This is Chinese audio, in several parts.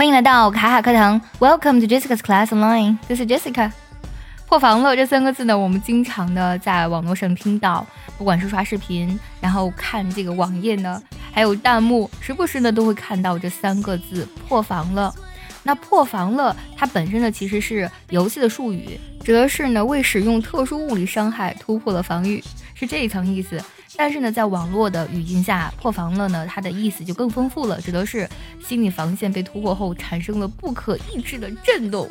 欢迎来到卡卡课堂，Welcome to Jessica's Class Online，This is Jessica。破防了这三个字呢，我们经常的在网络上听到，不管是刷视频，然后看这个网页呢，还有弹幕，时不时呢都会看到这三个字破防了。那破防了，它本身呢其实是游戏的术语，指的是呢为使用特殊物理伤害突破了防御，是这一层意思。但是呢，在网络的语境下，破防了呢，它的意思就更丰富了，指的是心理防线被突破后产生了不可抑制的震动。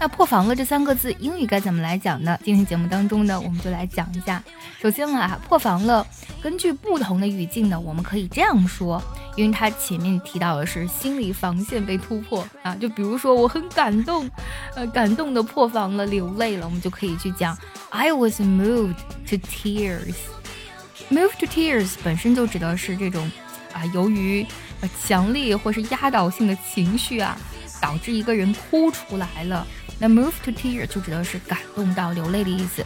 那破防了这三个字，英语该怎么来讲呢？今天节目当中呢，我们就来讲一下。首先啊，破防了，根据不同的语境呢，我们可以这样说，因为它前面提到的是心理防线被突破啊，就比如说我很感动，呃，感动的破防了，流泪了，我们就可以去讲 I was moved to tears。Moved to tears 本身就指的是这种啊，由于呃强烈或是压倒性的情绪啊，导致一个人哭出来了。那 move to tear 就指的是感动到流泪的意思。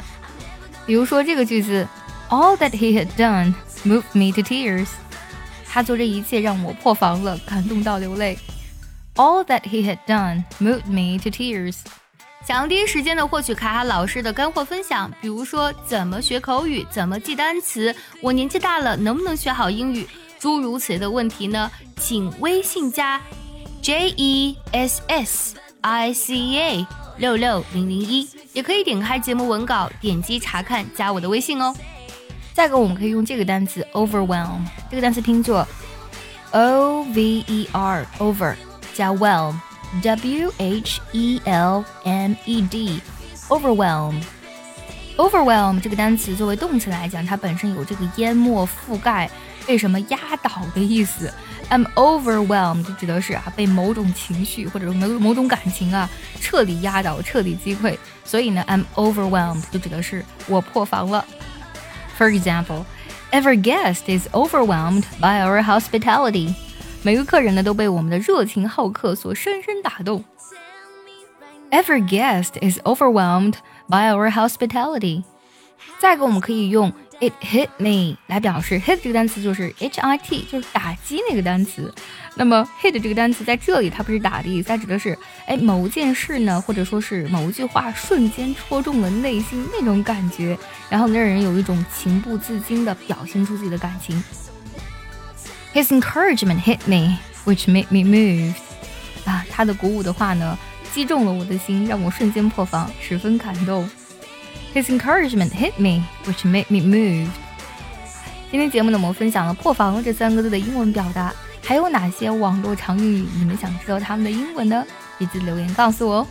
比如说这个句子，All that he had done moved me to tears。他做这一切让我破防了，感动到流泪。All that he had done moved me to tears。想要第一时间的获取卡卡老师的干货分享，比如说怎么学口语，怎么记单词，我年纪大了能不能学好英语，诸如此类的问题呢？请微信加 J E S S I C A 六六零零一，也可以点开节目文稿，点击查看，加我的微信哦。再一个，我们可以用这个单词 overwhelm，这个单词拼作 O V E R over 加 well。W H E L M E D, overwhelm 这个单词作为动词来讲，它本身有这个淹没、覆盖、被什么压倒的意思。I'm overwhelmed 就指的是啊被某种情绪或者某某种感情啊彻底压倒、彻底击溃。所以呢，I'm overwhelmed 就指的是我破防了。For example, every guest is overwhelmed by our hospitality. 每个客人呢都被我们的热情好客所深深打动。Every guest is overwhelmed by our hospitality。再一个，我们可以用 it hit me 来表示 hit 这个单词就是 h i t，就是打击那个单词。那么 hit 这个单词在这里它不是打的意思，它指的是哎某件事呢，或者说是某一句话瞬间戳中了内心那种感觉，然后让人有一种情不自禁的表现出自己的感情。His encouragement hit me, which made me move 啊，他的鼓舞的话呢，击中了我的心，让我瞬间破防，十分感动。His encouragement hit me, which made me move. 今天节目呢，我们分享了“破防”这三个字的英文表达，还有哪些网络常用语？你们想知道他们的英文呢？别记留言告诉我哦。